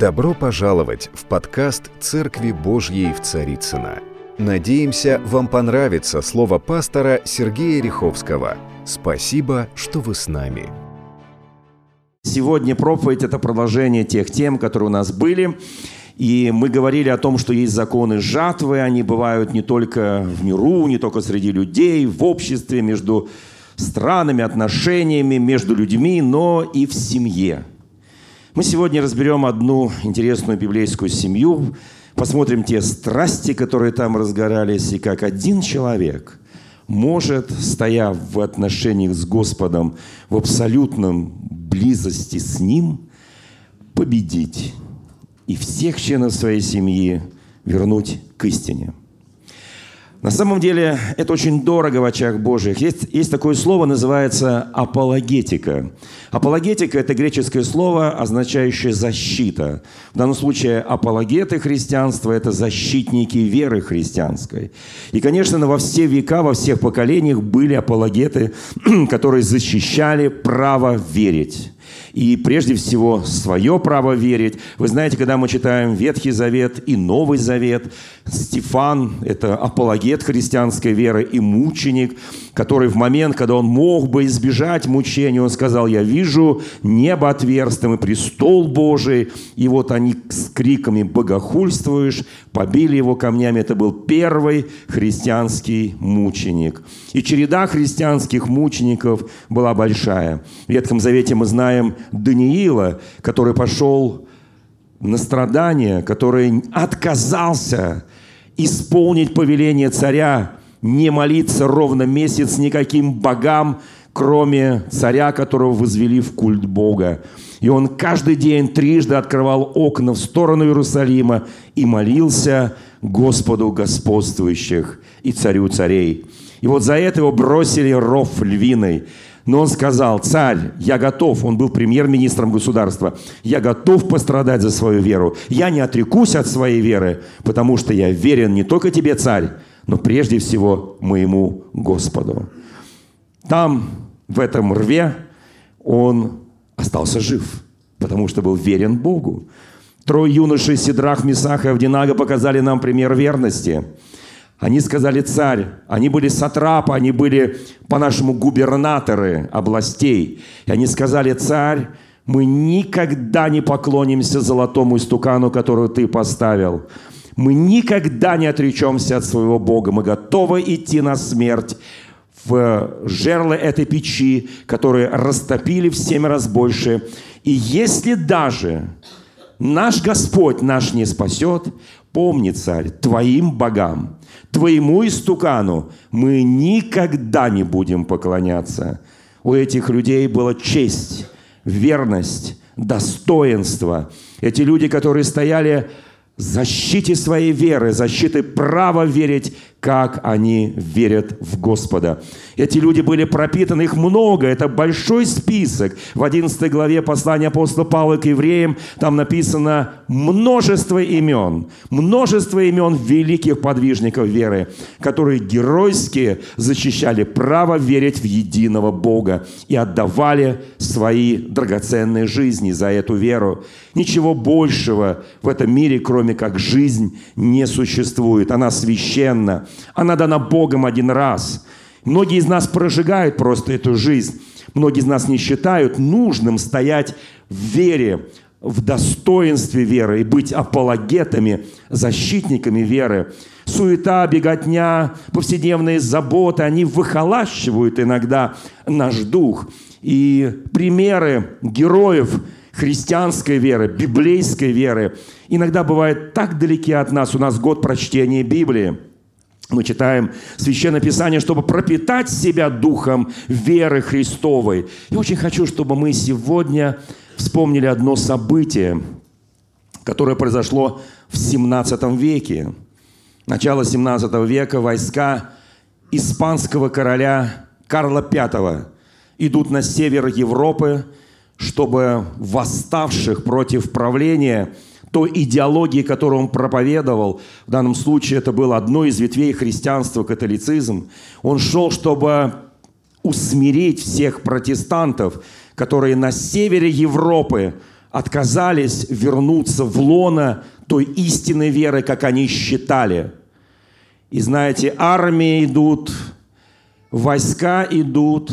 Добро пожаловать в подкаст «Церкви Божьей в Царицына. Надеемся, вам понравится слово пастора Сергея Риховского. Спасибо, что вы с нами. Сегодня проповедь – это продолжение тех тем, которые у нас были. И мы говорили о том, что есть законы жатвы, они бывают не только в миру, не только среди людей, в обществе, между странами, отношениями, между людьми, но и в семье – мы сегодня разберем одну интересную библейскую семью, посмотрим те страсти, которые там разгорались, и как один человек может, стоя в отношениях с Господом, в абсолютном близости с Ним, победить и всех членов своей семьи вернуть к истине – на самом деле это очень дорого в очах Божьих. Есть, есть такое слово, называется апологетика. Апологетика – это греческое слово, означающее «защита». В данном случае апологеты христианства – это защитники веры христианской. И, конечно, во все века, во всех поколениях были апологеты, которые защищали право верить и прежде всего свое право верить. Вы знаете, когда мы читаем Ветхий Завет и Новый Завет, Стефан – это апологет христианской веры и мученик, который в момент, когда он мог бы избежать мучения, он сказал, я вижу небо отверстым и престол Божий. И вот они с криками «богохульствуешь» побили его камнями. Это был первый христианский мученик. И череда христианских мучеников была большая. В Ветхом Завете мы знаем Даниила, который пошел на страдания, который отказался исполнить повеление царя, не молиться ровно месяц никаким богам, кроме царя, которого возвели в культ Бога. И он каждый день трижды открывал окна в сторону Иерусалима и молился Господу господствующих и царю царей. И вот за это его бросили ров львиной. Но он сказал, царь, я готов, он был премьер-министром государства, я готов пострадать за свою веру. Я не отрекусь от своей веры, потому что я верен не только тебе, царь, но прежде всего моему Господу. Там, в этом рве, он остался жив, потому что был верен Богу. Трое юношей Сидрах, Месах и Авдинага показали нам пример верности – они сказали царь, они были сатрапы, они были по-нашему губернаторы областей. И они сказали, царь, мы никогда не поклонимся золотому истукану, которую ты поставил. Мы никогда не отречемся от своего Бога. Мы готовы идти на смерть в жерло этой печи, которые растопили в семь раз больше. И если даже наш Господь наш не спасет, помни, царь, твоим богам – Твоему истукану мы никогда не будем поклоняться. У этих людей была честь, верность, достоинство. Эти люди, которые стояли защите своей веры, защиты права верить, как они верят в Господа. Эти люди были пропитаны, их много, это большой список. В 11 главе послания апостола Павла к евреям там написано множество имен, множество имен великих подвижников веры, которые геройски защищали право верить в единого Бога и отдавали свои драгоценные жизни за эту веру. Ничего большего в этом мире, кроме как жизнь, не существует. Она священна, она дана Богом один раз. Многие из нас прожигают просто эту жизнь. Многие из нас не считают нужным стоять в вере, в достоинстве веры и быть апологетами, защитниками веры. Суета, беготня, повседневные заботы, они выхолащивают иногда наш дух. И примеры героев – христианской веры, библейской веры, иногда бывает так далеки от нас. У нас год прочтения Библии. Мы читаем Священное Писание, чтобы пропитать себя духом веры Христовой. И очень хочу, чтобы мы сегодня вспомнили одно событие, которое произошло в 17 веке. Начало 17 века войска испанского короля Карла V идут на север Европы – чтобы восставших против правления той идеологии, которую он проповедовал, в данном случае это было одной из ветвей христианства, католицизм, он шел, чтобы усмирить всех протестантов, которые на севере Европы отказались вернуться в лоно той истинной веры, как они считали. И знаете, армии идут, войска идут,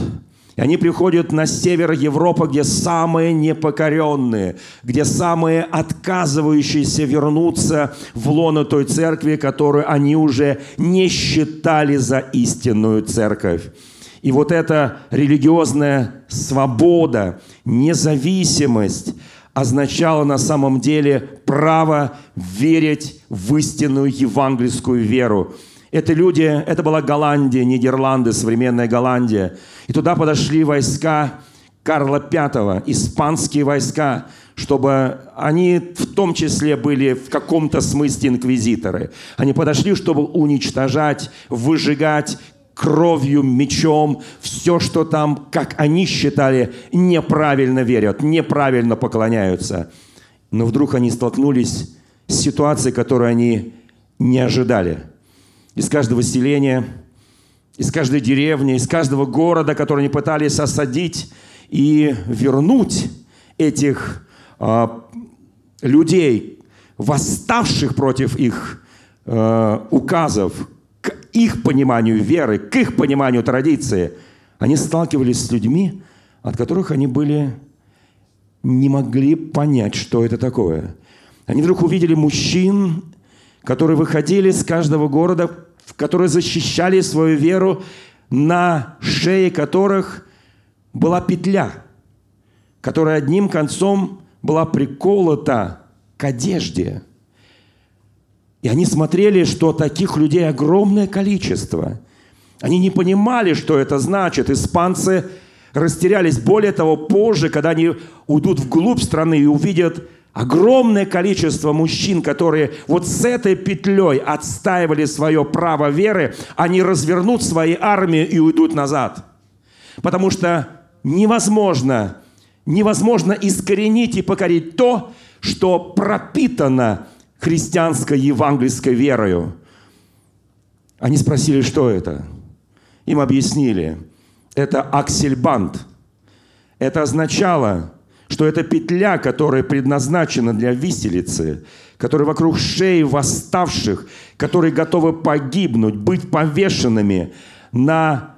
и они приходят на север Европы, где самые непокоренные, где самые отказывающиеся вернуться в лоно той церкви, которую они уже не считали за истинную церковь. И вот эта религиозная свобода, независимость означала на самом деле право верить в истинную евангельскую веру. Это люди, это была Голландия, Нидерланды, современная Голландия. И туда подошли войска Карла V, испанские войска, чтобы они в том числе были в каком-то смысле инквизиторы. Они подошли, чтобы уничтожать, выжигать кровью, мечом, все, что там, как они считали, неправильно верят, неправильно поклоняются. Но вдруг они столкнулись с ситуацией, которую они не ожидали. Из каждого селения, из каждой деревни, из каждого города, который они пытались осадить и вернуть этих э, людей, восставших против их э, указов, их пониманию веры, к их пониманию традиции, они сталкивались с людьми, от которых они были не могли понять, что это такое. Они вдруг увидели мужчин, которые выходили с каждого города, которые защищали свою веру, на шее которых была петля, которая одним концом была приколота к одежде – и они смотрели, что таких людей огромное количество. Они не понимали, что это значит. Испанцы растерялись. Более того, позже, когда они уйдут вглубь страны и увидят огромное количество мужчин, которые вот с этой петлей отстаивали свое право веры, они развернут свои армии и уйдут назад. Потому что невозможно, невозможно искоренить и покорить то, что пропитано христианской евангельской верою. Они спросили, что это. Им объяснили. Это аксельбант. Это означало, что это петля, которая предназначена для виселицы, которая вокруг шеи восставших, которые готовы погибнуть, быть повешенными на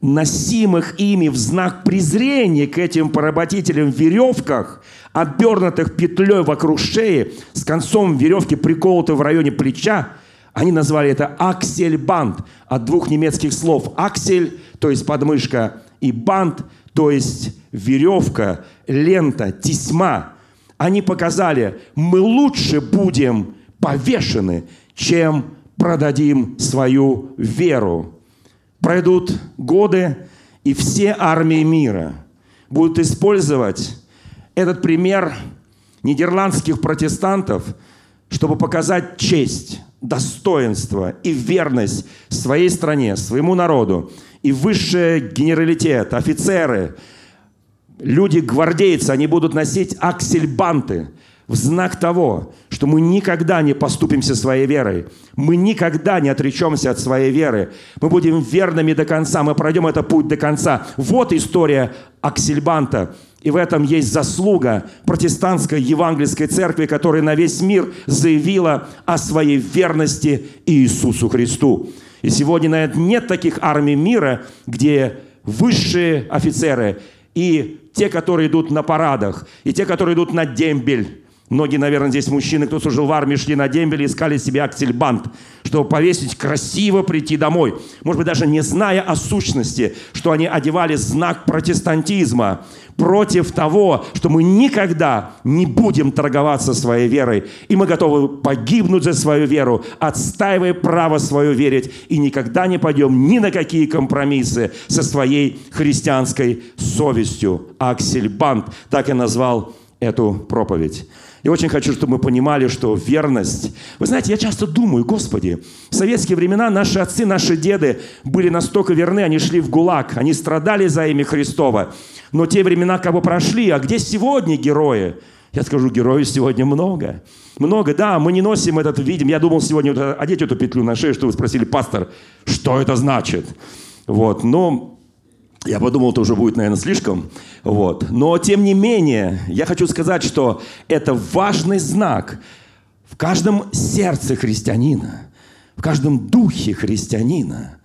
носимых ими в знак презрения к этим поработителям веревках, обернутых петлей вокруг шеи, с концом веревки приколоты в районе плеча, они назвали это аксельбанд от двух немецких слов. Аксель, то есть подмышка, и банд, то есть веревка, лента, тесьма. Они показали, мы лучше будем повешены, чем продадим свою веру. Пройдут годы, и все армии мира будут использовать этот пример нидерландских протестантов, чтобы показать честь, достоинство и верность своей стране, своему народу. И высший генералитет, офицеры, люди-гвардейцы, они будут носить аксельбанты – в знак того, что мы никогда не поступимся своей верой. Мы никогда не отречемся от своей веры. Мы будем верными до конца. Мы пройдем этот путь до конца. Вот история Аксельбанта. И в этом есть заслуга протестантской евангельской церкви, которая на весь мир заявила о своей верности Иисусу Христу. И сегодня, наверное, нет таких армий мира, где высшие офицеры и те, которые идут на парадах, и те, которые идут на дембель, Многие, наверное, здесь мужчины, кто служил в армии, шли на дембель искали себе аксельбант, чтобы повесить, красиво прийти домой. Может быть, даже не зная о сущности, что они одевали знак протестантизма против того, что мы никогда не будем торговаться своей верой. И мы готовы погибнуть за свою веру, отстаивая право свое верить. И никогда не пойдем ни на какие компромиссы со своей христианской совестью. Аксельбант так и назвал эту проповедь. Я очень хочу, чтобы мы понимали, что верность... Вы знаете, я часто думаю, Господи, в советские времена наши отцы, наши деды были настолько верны, они шли в ГУЛАГ, они страдали за имя Христова. Но те времена как бы прошли, а где сегодня герои? Я скажу, героев сегодня много. Много, да, мы не носим этот, видим. Я думал сегодня одеть эту петлю на шею, что вы спросили, пастор, что это значит? Вот, но Я подумал, это уже будет, наверное, слишком. Вот. Но, тем не менее, я хочу сказать, что это важный знак в каждом сердце христианина, в каждом духе христианина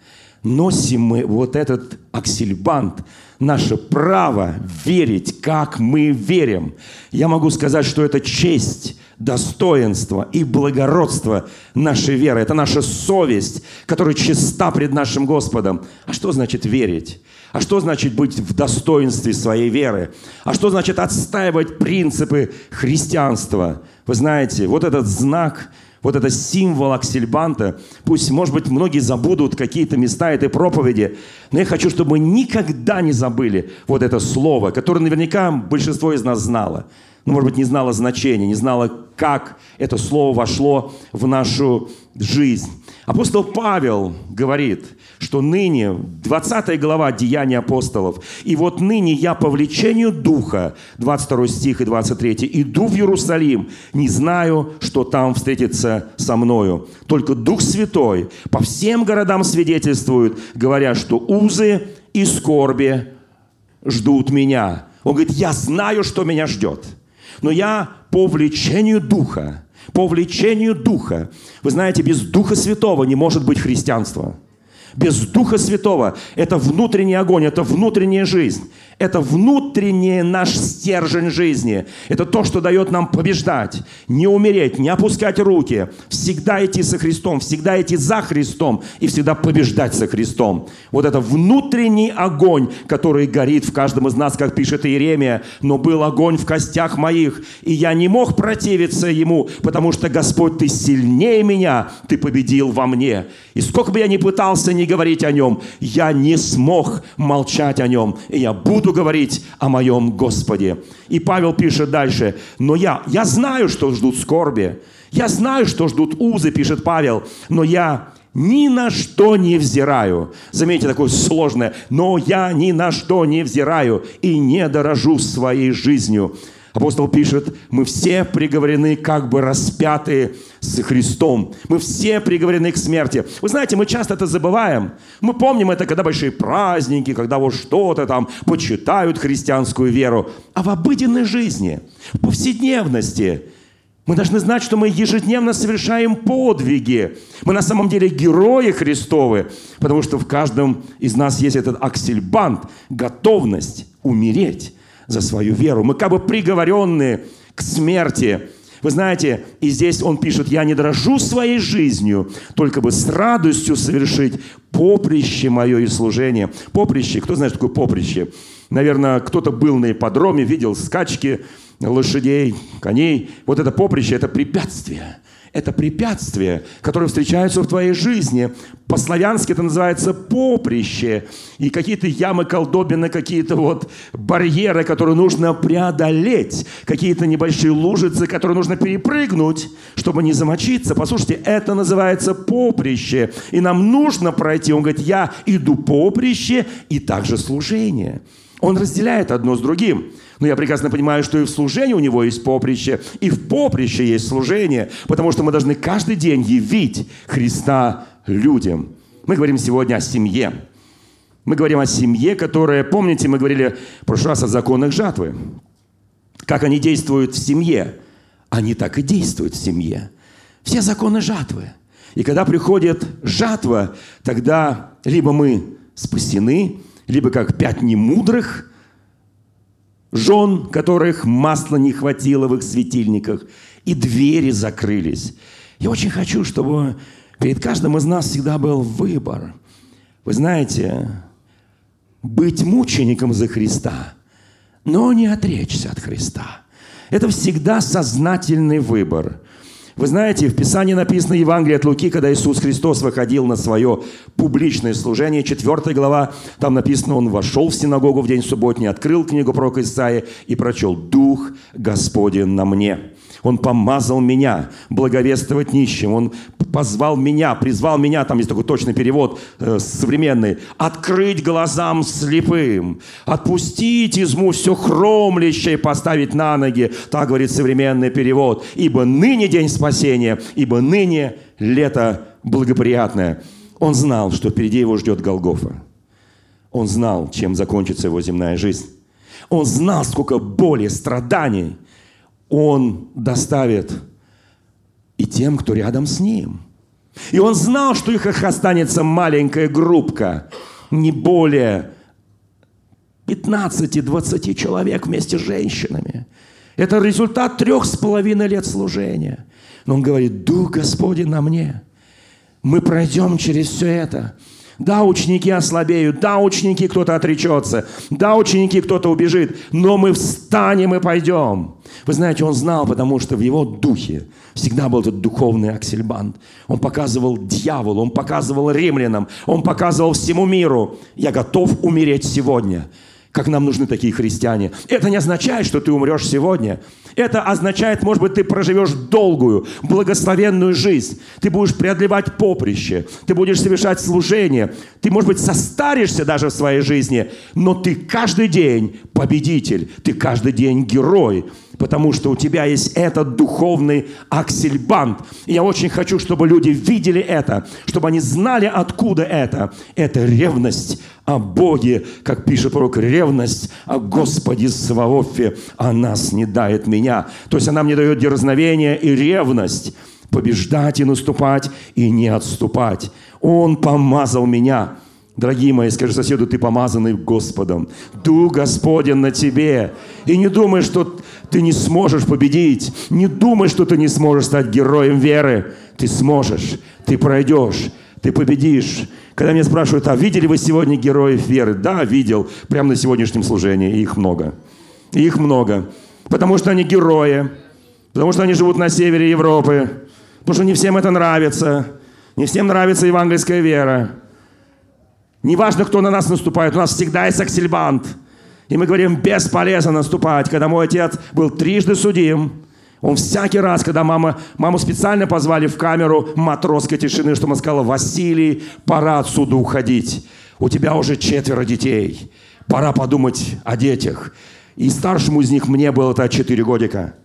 носим мы вот этот аксельбант, наше право верить, как мы верим. Я могу сказать, что это честь, достоинство и благородство нашей веры. Это наша совесть, которая чиста пред нашим Господом. А что значит верить? А что значит быть в достоинстве своей веры? А что значит отстаивать принципы христианства? Вы знаете, вот этот знак – вот это символ аксельбанта. Пусть, может быть, многие забудут какие-то места этой проповеди, но я хочу, чтобы мы никогда не забыли вот это слово, которое наверняка большинство из нас знало. Ну, может быть, не знало значения, не знало, как это слово вошло в нашу жизнь. Апостол Павел говорит – что ныне, 20 глава Деяния апостолов, «И вот ныне я по влечению Духа», 22 стих и 23, «иду в Иерусалим, не знаю, что там встретится со мною. Только Дух Святой по всем городам свидетельствует, говоря, что узы и скорби ждут меня». Он говорит, я знаю, что меня ждет, но я по влечению Духа, по влечению Духа. Вы знаете, без Духа Святого не может быть христианства – без Духа Святого. Это внутренний огонь, это внутренняя жизнь. Это внутренний наш стержень жизни. Это то, что дает нам побеждать, не умереть, не опускать руки, всегда идти со Христом, всегда идти за Христом и всегда побеждать со Христом. Вот это внутренний огонь, который горит в каждом из нас, как пишет Иеремия. Но был огонь в костях моих, и я не мог противиться ему, потому что, Господь, Ты сильнее меня, Ты победил во мне. И сколько бы я ни пытался не говорить о нем, я не смог молчать о нем. И я буду говорить о моем Господе. И Павел пишет дальше, но я, я знаю, что ждут скорби. Я знаю, что ждут узы, пишет Павел, но я ни на что не взираю. Заметьте, такое сложное. Но я ни на что не взираю и не дорожу своей жизнью Апостол пишет, мы все приговорены как бы распятые с Христом. Мы все приговорены к смерти. Вы знаете, мы часто это забываем. Мы помним это, когда большие праздники, когда вот что-то там почитают христианскую веру. А в обыденной жизни, в повседневности мы должны знать, что мы ежедневно совершаем подвиги. Мы на самом деле герои Христовы, потому что в каждом из нас есть этот аксельбант, готовность умереть за свою веру. Мы как бы приговоренные к смерти. Вы знаете, и здесь он пишет, я не дрожу своей жизнью, только бы с радостью совершить поприще мое и служение. Поприще, кто знает, что такое поприще? Наверное, кто-то был на ипподроме, видел скачки лошадей, коней. Вот это поприще – это препятствие – это препятствия, которые встречаются в твоей жизни. По-славянски это называется поприще. И какие-то ямы, колдобины, какие-то вот барьеры, которые нужно преодолеть. Какие-то небольшие лужицы, которые нужно перепрыгнуть, чтобы не замочиться. Послушайте, это называется поприще. И нам нужно пройти. Он говорит, я иду поприще и также служение. Он разделяет одно с другим. Но я прекрасно понимаю, что и в служении у него есть поприще, и в поприще есть служение, потому что мы должны каждый день явить Христа людям. Мы говорим сегодня о семье. Мы говорим о семье, которая, помните, мы говорили в прошлый раз о законах жатвы. Как они действуют в семье. Они так и действуют в семье. Все законы жатвы. И когда приходит жатва, тогда либо мы спасены, либо как пять немудрых – жен, которых масла не хватило в их светильниках, и двери закрылись. Я очень хочу, чтобы перед каждым из нас всегда был выбор. Вы знаете, быть мучеником за Христа, но не отречься от Христа. Это всегда сознательный выбор. Вы знаете, в Писании написано Евангелие от Луки, когда Иисус Христос выходил на свое публичное служение, 4 глава, там написано, Он вошел в синагогу в день субботний, открыл книгу пророка Исаия и прочел «Дух Господень на мне». Он помазал меня благовествовать нищим. Он позвал меня, призвал меня, там есть такой точный перевод э, современный, открыть глазам слепым, отпустить изму все хромлящее, поставить на ноги. Так говорит современный перевод. Ибо ныне день спасения, ибо ныне лето благоприятное. Он знал, что впереди его ждет Голгофа. Он знал, чем закончится его земная жизнь. Он знал, сколько боли, страданий он доставит и тем, кто рядом с ним. И он знал, что их останется маленькая группка, не более 15-20 человек вместе с женщинами. Это результат трех с половиной лет служения. Но он говорит, Дух Господень на мне. Мы пройдем через все это. Да, ученики ослабеют, да, ученики кто-то отречется, да, ученики кто-то убежит, но мы встанем и пойдем. Вы знаете, он знал, потому что в его духе всегда был этот духовный аксельбант. Он показывал дьяволу, он показывал римлянам, он показывал всему миру, я готов умереть сегодня – как нам нужны такие христиане. Это не означает, что ты умрешь сегодня. Это означает, может быть, ты проживешь долгую, благословенную жизнь. Ты будешь преодолевать поприще, ты будешь совершать служение. Ты, может быть, состаришься даже в своей жизни, но ты каждый день победитель, ты каждый день герой потому что у тебя есть этот духовный аксельбант. И я очень хочу, чтобы люди видели это, чтобы они знали, откуда это. Это ревность о Боге, как пишет пророк, ревность о Господе Саваофе, она снедает меня. То есть она мне дает дерзновение и ревность побеждать и наступать, и не отступать. Он помазал меня – Дорогие мои, скажи соседу, ты помазанный Господом. Дух Господен на тебе. И не думай, что ты не сможешь победить. Не думай, что ты не сможешь стать героем веры. Ты сможешь, ты пройдешь, ты победишь. Когда меня спрашивают, а видели вы сегодня героев веры? Да, видел. Прямо на сегодняшнем служении. Их много. Их много. Потому что они герои. Потому что они живут на севере Европы. Потому что не всем это нравится. Не всем нравится евангельская вера. Неважно, кто на нас наступает, у нас всегда есть аксельбант. И мы говорим, бесполезно наступать. Когда мой отец был трижды судим, он всякий раз, когда мама, маму специально позвали в камеру матросской тишины, чтобы он сказала, Василий, пора отсюда уходить. У тебя уже четверо детей. Пора подумать о детях. И старшему из них мне было это 4 годика.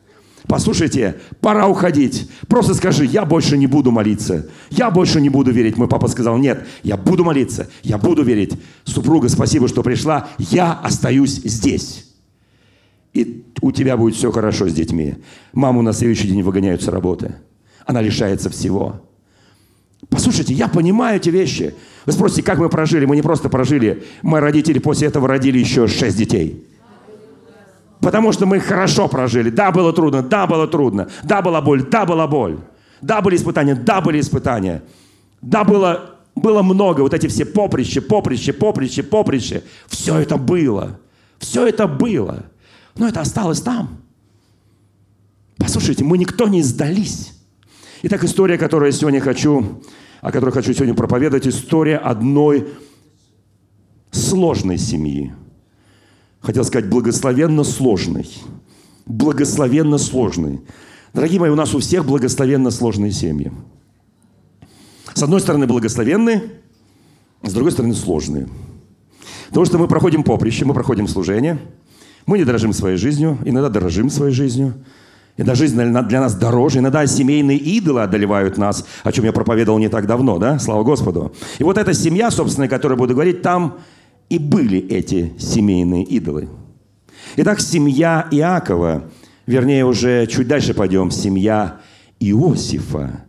Послушайте, пора уходить. Просто скажи, я больше не буду молиться. Я больше не буду верить. Мой папа сказал, нет, я буду молиться. Я буду верить. Супруга, спасибо, что пришла. Я остаюсь здесь. И у тебя будет все хорошо с детьми. Маму на следующий день выгоняют с работы. Она лишается всего. Послушайте, я понимаю эти вещи. Вы спросите, как мы прожили? Мы не просто прожили. Мои родители после этого родили еще шесть детей. Потому что мы хорошо прожили. Да, было трудно, да, было трудно. Да, была боль, да, была боль. Да, были испытания, да, были испытания. Да, было, было много. Вот эти все поприще, поприще, поприще, поприще. Все это было. Все это было. Но это осталось там. Послушайте, мы никто не сдались. Итак, история, которую я сегодня хочу, о которой хочу сегодня проповедовать, история одной сложной семьи – хотел сказать, благословенно сложный. Благословенно сложный. Дорогие мои, у нас у всех благословенно сложные семьи. С одной стороны благословенные, с другой стороны сложные. Потому что мы проходим поприще, мы проходим служение, мы не дорожим своей жизнью, иногда дорожим своей жизнью. Иногда жизнь для нас дороже, иногда семейные идолы одолевают нас, о чем я проповедовал не так давно, да? Слава Господу. И вот эта семья, собственно, о которой буду говорить, там и были эти семейные идолы. Итак, семья Иакова, вернее, уже чуть дальше пойдем, семья Иосифа.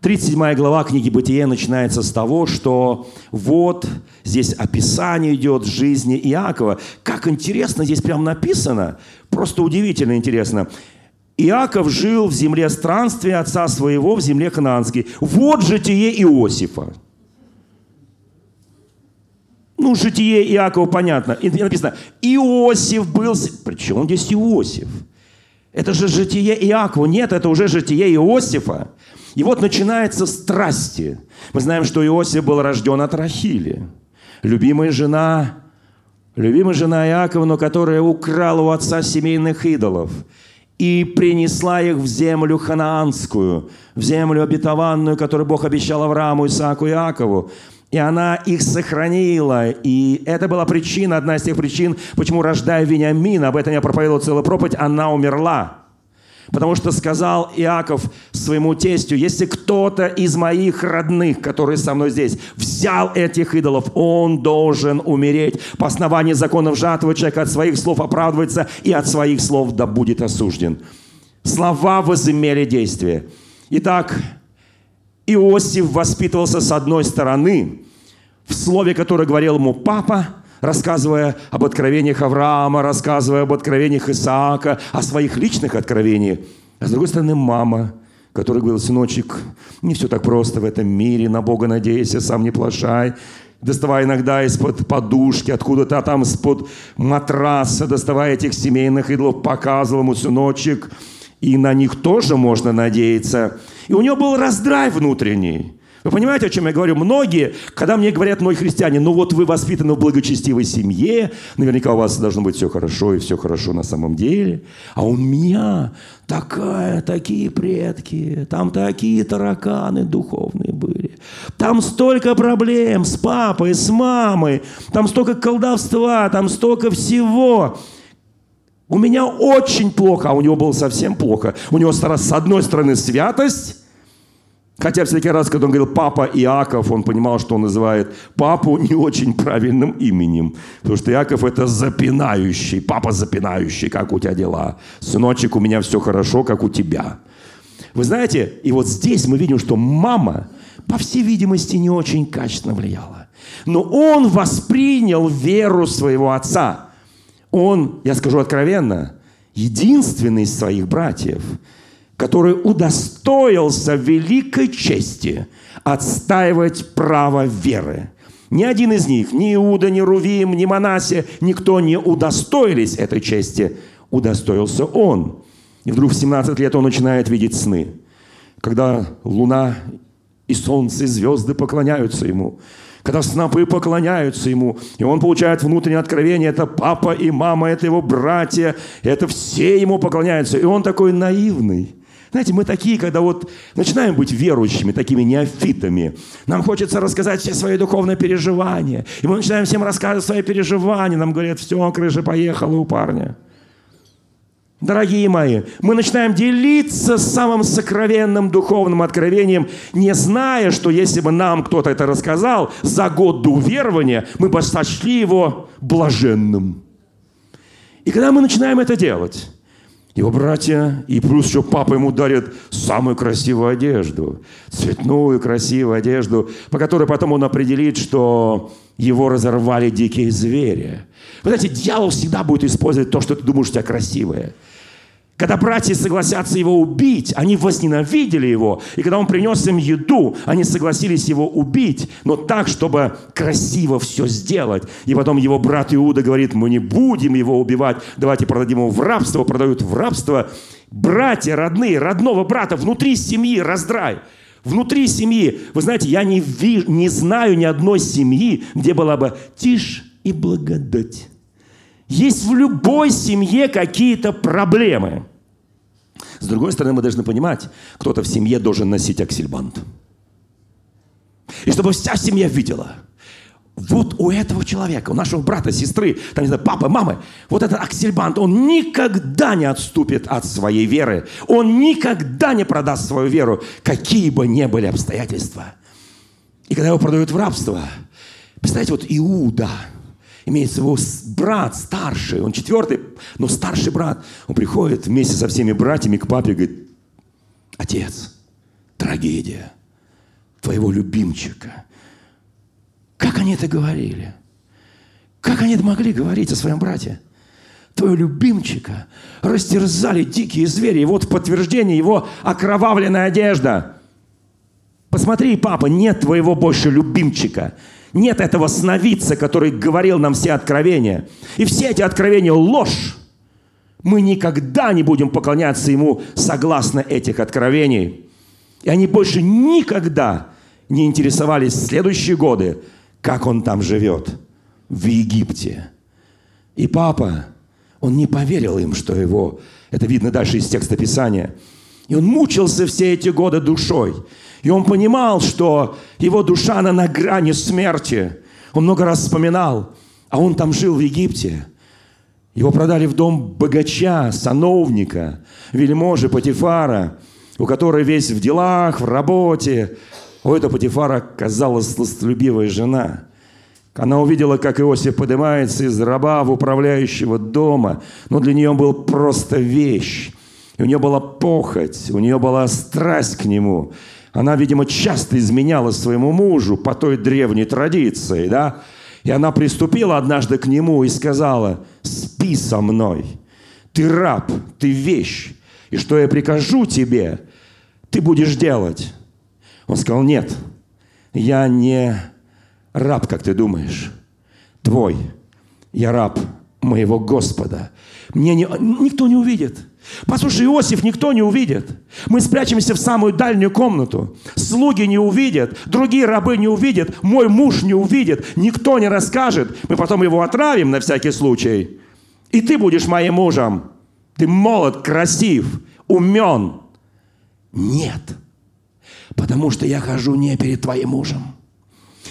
37 глава книги Бытия начинается с того, что вот здесь описание идет жизни Иакова. Как интересно здесь прям написано, просто удивительно интересно. Иаков жил в земле странствия отца своего, в земле ханаанской. Вот житие Иосифа. Ну, житие Иакова понятно. И написано, Иосиф был... Причем здесь Иосиф? Это же житие Иакова. Нет, это уже житие Иосифа. И вот начинается страсти. Мы знаем, что Иосиф был рожден от Рахили. Любимая жена, любимая жена Иакова, но которая украла у отца семейных идолов и принесла их в землю ханаанскую, в землю обетованную, которую Бог обещал Аврааму, Исааку и Иакову. И она их сохранила. И это была причина, одна из тех причин, почему, рождая Вениамина, об этом я проповедовал целую проповедь, она умерла. Потому что сказал Иаков своему тестю, если кто-то из моих родных, которые со мной здесь, взял этих идолов, он должен умереть. По основанию законов жатвы человек от своих слов оправдывается и от своих слов да будет осужден. Слова возымели действие. Итак, Иосиф воспитывался с одной стороны в слове, которое говорил ему папа, рассказывая об откровениях Авраама, рассказывая об откровениях Исаака, о своих личных откровениях. А с другой стороны, мама, которая говорила, сыночек, не все так просто в этом мире, на Бога надейся, сам не плашай. Доставая иногда из-под подушки, откуда-то там из-под матраса, доставая этих семейных идолов, показывал ему, сыночек, и на них тоже можно надеяться. И у него был раздрай внутренний. Вы понимаете, о чем я говорю? Многие, когда мне говорят многие христиане, ну вот вы воспитаны в благочестивой семье, наверняка у вас должно быть все хорошо и все хорошо на самом деле, а у меня такая, такие предки, там такие тараканы духовные были, там столько проблем с папой, с мамой, там столько колдовства, там столько всего. У меня очень плохо, а у него было совсем плохо. У него с одной стороны святость, Хотя всякий раз, когда он говорил «папа Иаков», он понимал, что он называет папу не очень правильным именем. Потому что Иаков – это запинающий, папа запинающий, как у тебя дела? Сыночек, у меня все хорошо, как у тебя. Вы знаете, и вот здесь мы видим, что мама, по всей видимости, не очень качественно влияла. Но он воспринял веру своего отца. Он, я скажу откровенно, единственный из своих братьев – который удостоился великой чести отстаивать право веры. Ни один из них, ни Иуда, ни Рувим, ни Манасе, никто не удостоились этой чести. Удостоился он. И вдруг в 17 лет он начинает видеть сны, когда луна и солнце, и звезды поклоняются ему, когда снопы поклоняются ему, и он получает внутреннее откровение, это папа и мама, это его братья, это все ему поклоняются. И он такой наивный – знаете, мы такие, когда вот начинаем быть верующими, такими неофитами, нам хочется рассказать все свои духовные переживания. И мы начинаем всем рассказывать свои переживания. Нам говорят, все, крыша поехала у парня. Дорогие мои, мы начинаем делиться самым сокровенным духовным откровением, не зная, что если бы нам кто-то это рассказал за год до уверования, мы бы сочли его блаженным. И когда мы начинаем это делать, его братья, и плюс еще папа ему дарит самую красивую одежду, цветную красивую одежду, по которой потом он определит, что его разорвали дикие звери. Вы знаете, дьявол всегда будет использовать то, что ты думаешь у тебя красивое – когда братья согласятся его убить, они возненавидели его. И когда он принес им еду, они согласились его убить, но так, чтобы красиво все сделать. И потом его брат Иуда говорит, мы не будем его убивать, давайте продадим его в рабство, продают в рабство. Братья родные, родного брата внутри семьи раздрай. Внутри семьи. Вы знаете, я не, ви, не знаю ни одной семьи, где была бы тишь и благодать. Есть в любой семье какие-то проблемы. С другой стороны, мы должны понимать, кто-то в семье должен носить аксельбант. И чтобы вся семья видела, вот у этого человека, у нашего брата, сестры, там, не знаю, папы, мамы, вот этот аксельбант, он никогда не отступит от своей веры. Он никогда не продаст свою веру, какие бы ни были обстоятельства. И когда его продают в рабство, представляете, вот Иуда – имеется его брат старший, он четвертый, но старший брат. Он приходит вместе со всеми братьями к папе и говорит, отец, трагедия твоего любимчика. Как они это говорили? Как они это могли говорить о своем брате? Твоего любимчика растерзали дикие звери. И вот в подтверждение его окровавленная одежда. Посмотри, папа, нет твоего больше любимчика. Нет этого сновидца, который говорил нам все откровения. И все эти откровения – ложь. Мы никогда не будем поклоняться Ему согласно этих откровений. И они больше никогда не интересовались в следующие годы, как он там живет, в Египте. И папа, он не поверил им, что его, это видно дальше из текста Писания, и он мучился все эти годы душой. И он понимал, что его душа, она на грани смерти. Он много раз вспоминал, а он там жил в Египте. Его продали в дом богача, сановника, вельможи Патифара, у которой весь в делах, в работе. У этого Патифара казалась сластолюбивая жена. Она увидела, как Иосиф поднимается из раба в управляющего дома, но для нее он был просто вещь. И у нее была похоть, у нее была страсть к нему. Она, видимо, часто изменяла своему мужу по той древней традиции, да? И она приступила однажды к нему и сказала, спи со мной. Ты раб, ты вещь. И что я прикажу тебе, ты будешь делать. Он сказал, нет, я не раб, как ты думаешь. Твой. Я раб моего Господа. Мне не, никто не увидит. Послушай, Иосиф никто не увидит. Мы спрячемся в самую дальнюю комнату. Слуги не увидят, другие рабы не увидят, мой муж не увидит, никто не расскажет. Мы потом его отравим на всякий случай. И ты будешь моим мужем. Ты молод, красив, умен. Нет. Потому что я хожу не перед твоим мужем.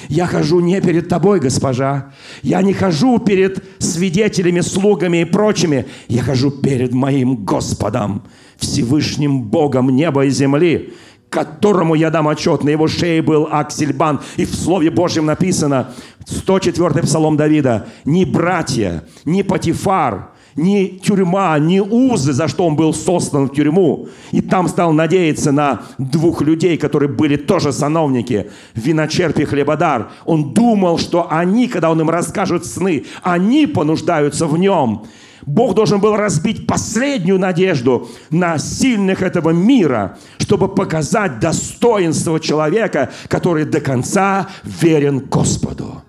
Я хожу не перед тобой, госпожа. Я не хожу перед свидетелями, слугами и прочими. Я хожу перед моим Господом, Всевышним Богом неба и земли, которому я дам отчет. На его шее был Аксельбан. И в Слове Божьем написано, 104 Псалом Давида, «Ни братья, ни Патифар, ни тюрьма, ни узы, за что он был сослан в тюрьму. И там стал надеяться на двух людей, которые были тоже сановники, виночерп и хлебодар. Он думал, что они, когда он им расскажет сны, они понуждаются в нем. Бог должен был разбить последнюю надежду на сильных этого мира, чтобы показать достоинство человека, который до конца верен Господу.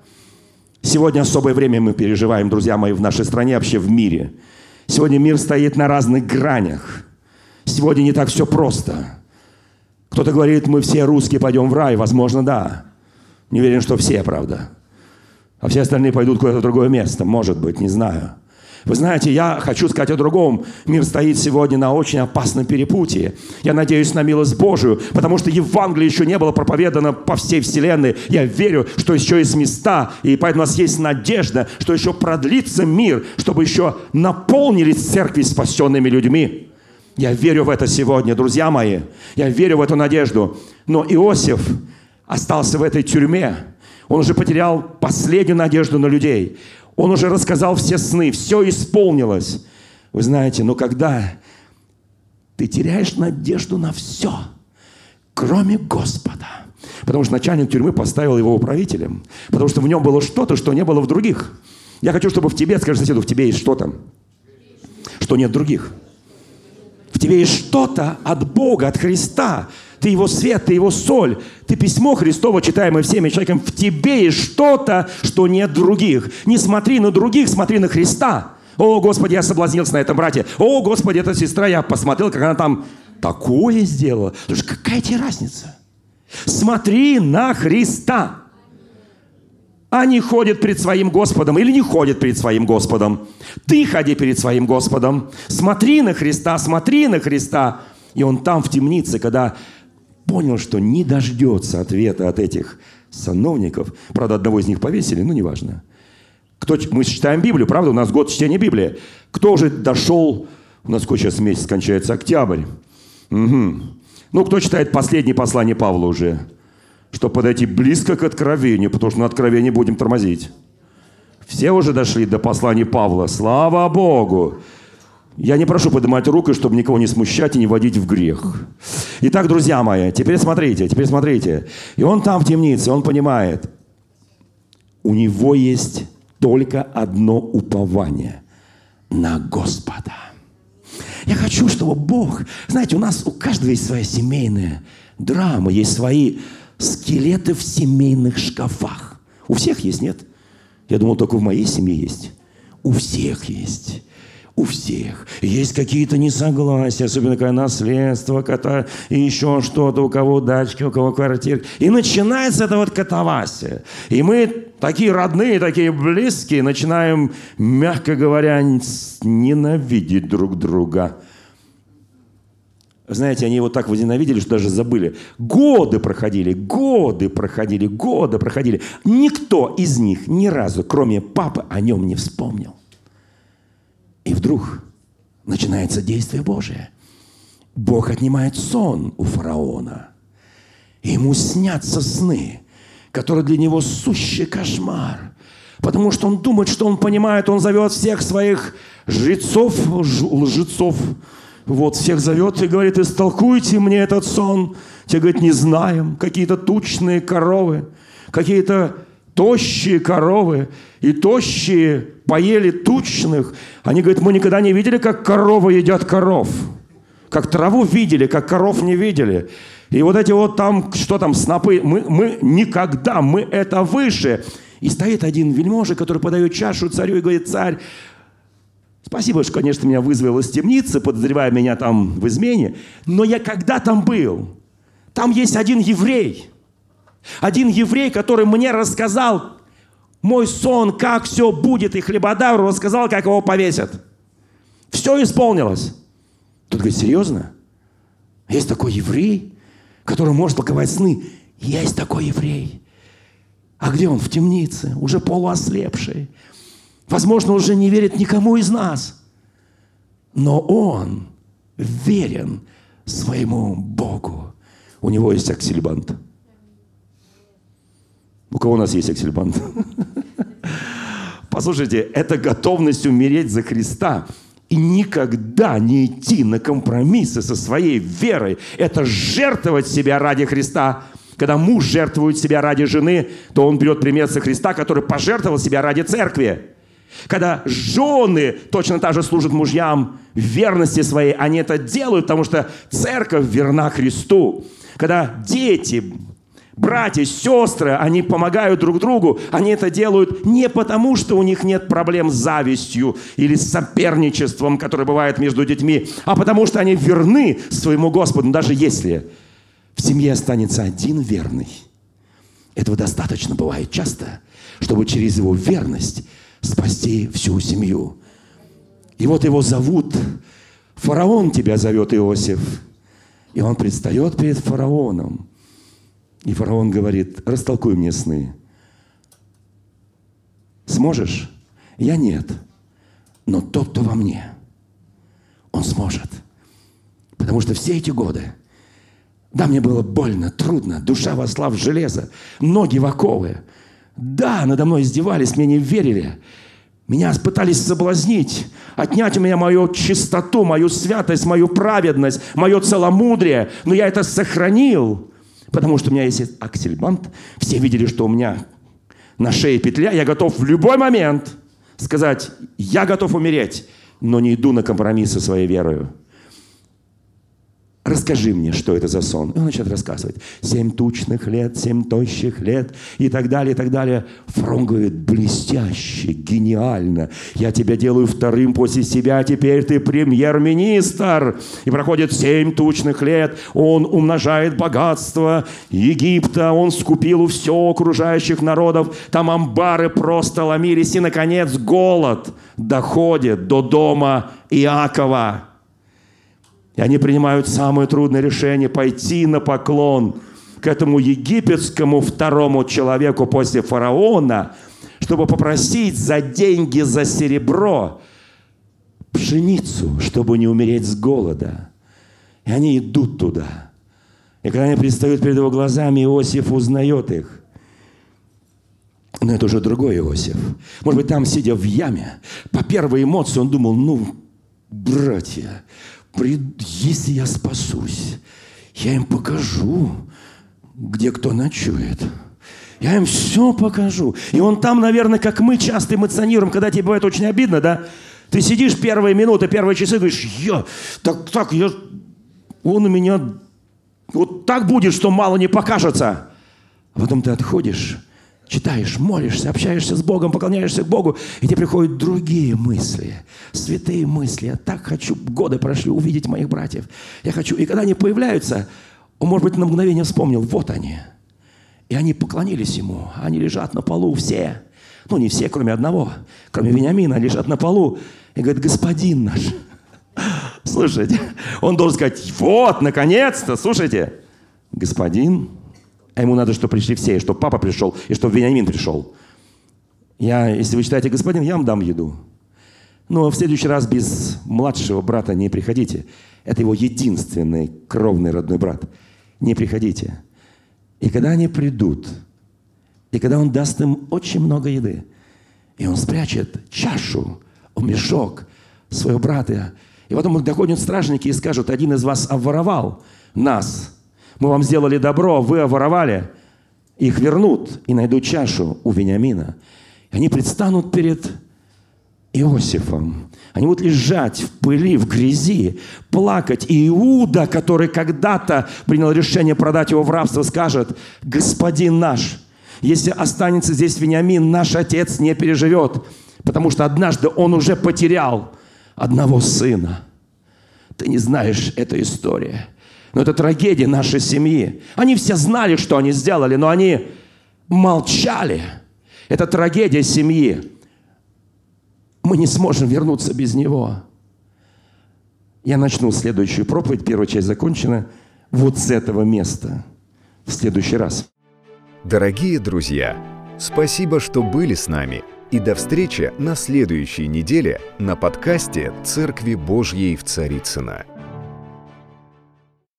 Сегодня особое время мы переживаем, друзья мои, в нашей стране, вообще в мире. Сегодня мир стоит на разных гранях. Сегодня не так все просто. Кто-то говорит, мы все русские пойдем в рай. Возможно, да. Не уверен, что все, правда. А все остальные пойдут куда-то в другое место. Может быть, не знаю. Вы знаете, я хочу сказать о другом. Мир стоит сегодня на очень опасном перепутье. Я надеюсь на милость Божию, потому что Евангелие еще не было проповедано по всей вселенной. Я верю, что еще есть места, и поэтому у нас есть надежда, что еще продлится мир, чтобы еще наполнились церкви спасенными людьми. Я верю в это сегодня, друзья мои. Я верю в эту надежду. Но Иосиф остался в этой тюрьме. Он уже потерял последнюю надежду на людей. Он уже рассказал все сны, все исполнилось. Вы знаете, но когда ты теряешь надежду на все, кроме Господа, потому что начальник тюрьмы поставил его управителем, потому что в нем было что-то, что не было в других. Я хочу, чтобы в тебе, скажи соседу, в тебе есть что-то, что нет других. В тебе есть что-то от Бога, от Христа, ты его свет, ты его соль, ты письмо Христово, читаемое всеми человеком, в тебе есть что-то, что нет других. Не смотри на других, смотри на Христа. О, Господи, я соблазнился на этом брате. О, Господи, эта сестра, я посмотрел, как она там такое сделала. Слушай, какая тебе разница? Смотри на Христа. Они ходят перед своим Господом или не ходят перед своим Господом. Ты ходи перед своим Господом. Смотри на Христа, смотри на Христа. И он там в темнице, когда понял, что не дождется ответа от этих сановников. Правда, одного из них повесили, но неважно. Кто, мы читаем Библию, правда? У нас год чтения Библии. Кто уже дошел... У нас какой сейчас месяц кончается? Октябрь. Угу. Ну, кто читает последнее послание Павла уже? Чтобы подойти близко к откровению, потому что на откровении будем тормозить. Все уже дошли до послания Павла. Слава Богу! Я не прошу поднимать руку, чтобы никого не смущать и не вводить в грех. Итак, друзья мои, теперь смотрите, теперь смотрите. И он там в темнице, он понимает, у него есть только одно упование на Господа. Я хочу, чтобы Бог, знаете, у нас у каждого есть своя семейная драма, есть свои скелеты в семейных шкафах. У всех есть, нет? Я думал, только в моей семье есть. У всех есть у всех. Есть какие-то несогласия, особенно когда наследство, кота, и еще что-то, у кого дачки, у кого квартиры. И начинается это вот катавасия. И мы такие родные, такие близкие, начинаем, мягко говоря, ненавидеть друг друга. Знаете, они его так возненавидели, что даже забыли. Годы проходили, годы проходили, годы проходили. Никто из них ни разу, кроме папы, о нем не вспомнил. И вдруг начинается действие Божие. Бог отнимает сон у фараона. Ему снятся сны, которые для него сущий кошмар. Потому что он думает, что он понимает, он зовет всех своих жрецов, лжецов, вот всех зовет и говорит, истолкуйте мне этот сон. Те говорят, не знаем. Какие-то тучные коровы, какие-то тощие коровы и тощие поели тучных. Они говорят, мы никогда не видели, как коровы едят коров. Как траву видели, как коров не видели. И вот эти вот там, что там, снопы, мы, мы никогда, мы это выше. И стоит один вельможа, который подает чашу царю и говорит, царь, спасибо, что, конечно, меня вызвал из темницы, подозревая меня там в измене, но я когда там был, там есть один еврей, один еврей, который мне рассказал мой сон, как все будет, и хлебодавру рассказал, как его повесят. Все исполнилось. Тут говорит, серьезно? Есть такой еврей, который может толковать сны. Есть такой еврей. А где он? В темнице, уже полуослепший. Возможно, уже не верит никому из нас. Но он верен своему Богу. У него есть аксельбант. У кого у нас есть аксельбант? Послушайте, это готовность умереть за Христа и никогда не идти на компромиссы со своей верой. Это жертвовать себя ради Христа. Когда муж жертвует себя ради жены, то он берет пример со Христа, который пожертвовал себя ради церкви. Когда жены точно так же служат мужьям в верности своей, они это делают, потому что церковь верна Христу. Когда дети братья, сестры, они помогают друг другу, они это делают не потому, что у них нет проблем с завистью или с соперничеством, которое бывает между детьми, а потому что они верны своему Господу, даже если в семье останется один верный. Этого достаточно бывает часто, чтобы через его верность спасти всю семью. И вот его зовут, фараон тебя зовет Иосиф. И он предстает перед фараоном. И фараон говорит, растолкуй мне сны. Сможешь? Я нет. Но тот, кто во мне, он сможет. Потому что все эти годы, да, мне было больно, трудно, душа восла в железо, ноги в оковы. Да, надо мной издевались, мне не верили. Меня пытались соблазнить, отнять у меня мою чистоту, мою святость, мою праведность, мое целомудрие. Но я это сохранил. Потому что у меня есть аксельбант. Все видели, что у меня на шее петля. Я готов в любой момент сказать, я готов умереть, но не иду на компромисс со своей верою расскажи мне, что это за сон. И он начинает рассказывать. Семь тучных лет, семь тощих лет и так далее, и так далее. Фрон говорит, блестяще, гениально. Я тебя делаю вторым после себя, а теперь ты премьер-министр. И проходит семь тучных лет. Он умножает богатство Египта. Он скупил у все окружающих народов. Там амбары просто ломились. И, наконец, голод доходит до дома Иакова. И они принимают самое трудное решение пойти на поклон к этому египетскому второму человеку после фараона, чтобы попросить за деньги, за серебро пшеницу, чтобы не умереть с голода. И они идут туда. И когда они предстают перед его глазами, Иосиф узнает их. Но это уже другой Иосиф. Может быть, там, сидя в яме, по первой эмоции он думал, ну, братья, если я спасусь, я им покажу, где кто ночует. Я им все покажу. И он там, наверное, как мы часто эмоционируем, когда тебе бывает очень обидно, да? Ты сидишь первые минуты, первые часы, говоришь, я, так, так, я, он у меня, вот так будет, что мало не покажется. А потом ты отходишь, читаешь, молишься, общаешься с Богом, поклоняешься Богу, и тебе приходят другие мысли, святые мысли. Я так хочу, годы прошли, увидеть моих братьев. Я хочу. И когда они появляются, он, может быть, на мгновение вспомнил, вот они. И они поклонились ему. Они лежат на полу все. Ну, не все, кроме одного. Кроме Вениамина, лежат на полу. И говорит, господин наш. Слушайте, он должен сказать, вот, наконец-то, слушайте, господин а ему надо, чтобы пришли все, и чтобы папа пришел, и чтобы Вениамин пришел. Я, если вы читаете «Господин», я вам дам еду. Но в следующий раз без младшего брата не приходите. Это его единственный кровный родной брат. Не приходите. И когда они придут, и когда он даст им очень много еды, и он спрячет чашу, мешок своего брата, и потом доходят стражники и скажут, один из вас обворовал нас. Мы вам сделали добро, вы обворовали. Их вернут и найдут чашу у Вениамина. И они предстанут перед Иосифом. Они будут лежать в пыли, в грязи, плакать. И Иуда, который когда-то принял решение продать его в рабство, скажет, «Господин наш, если останется здесь Вениамин, наш отец не переживет, потому что однажды он уже потерял одного сына». Ты не знаешь эту историю. Но это трагедия нашей семьи. Они все знали, что они сделали, но они молчали. Это трагедия семьи мы не сможем вернуться без Него. Я начну следующую проповедь, первая часть закончена, вот с этого места, в следующий раз. Дорогие друзья, спасибо, что были с нами. И до встречи на следующей неделе на подкасте «Церкви Божьей в Царицына.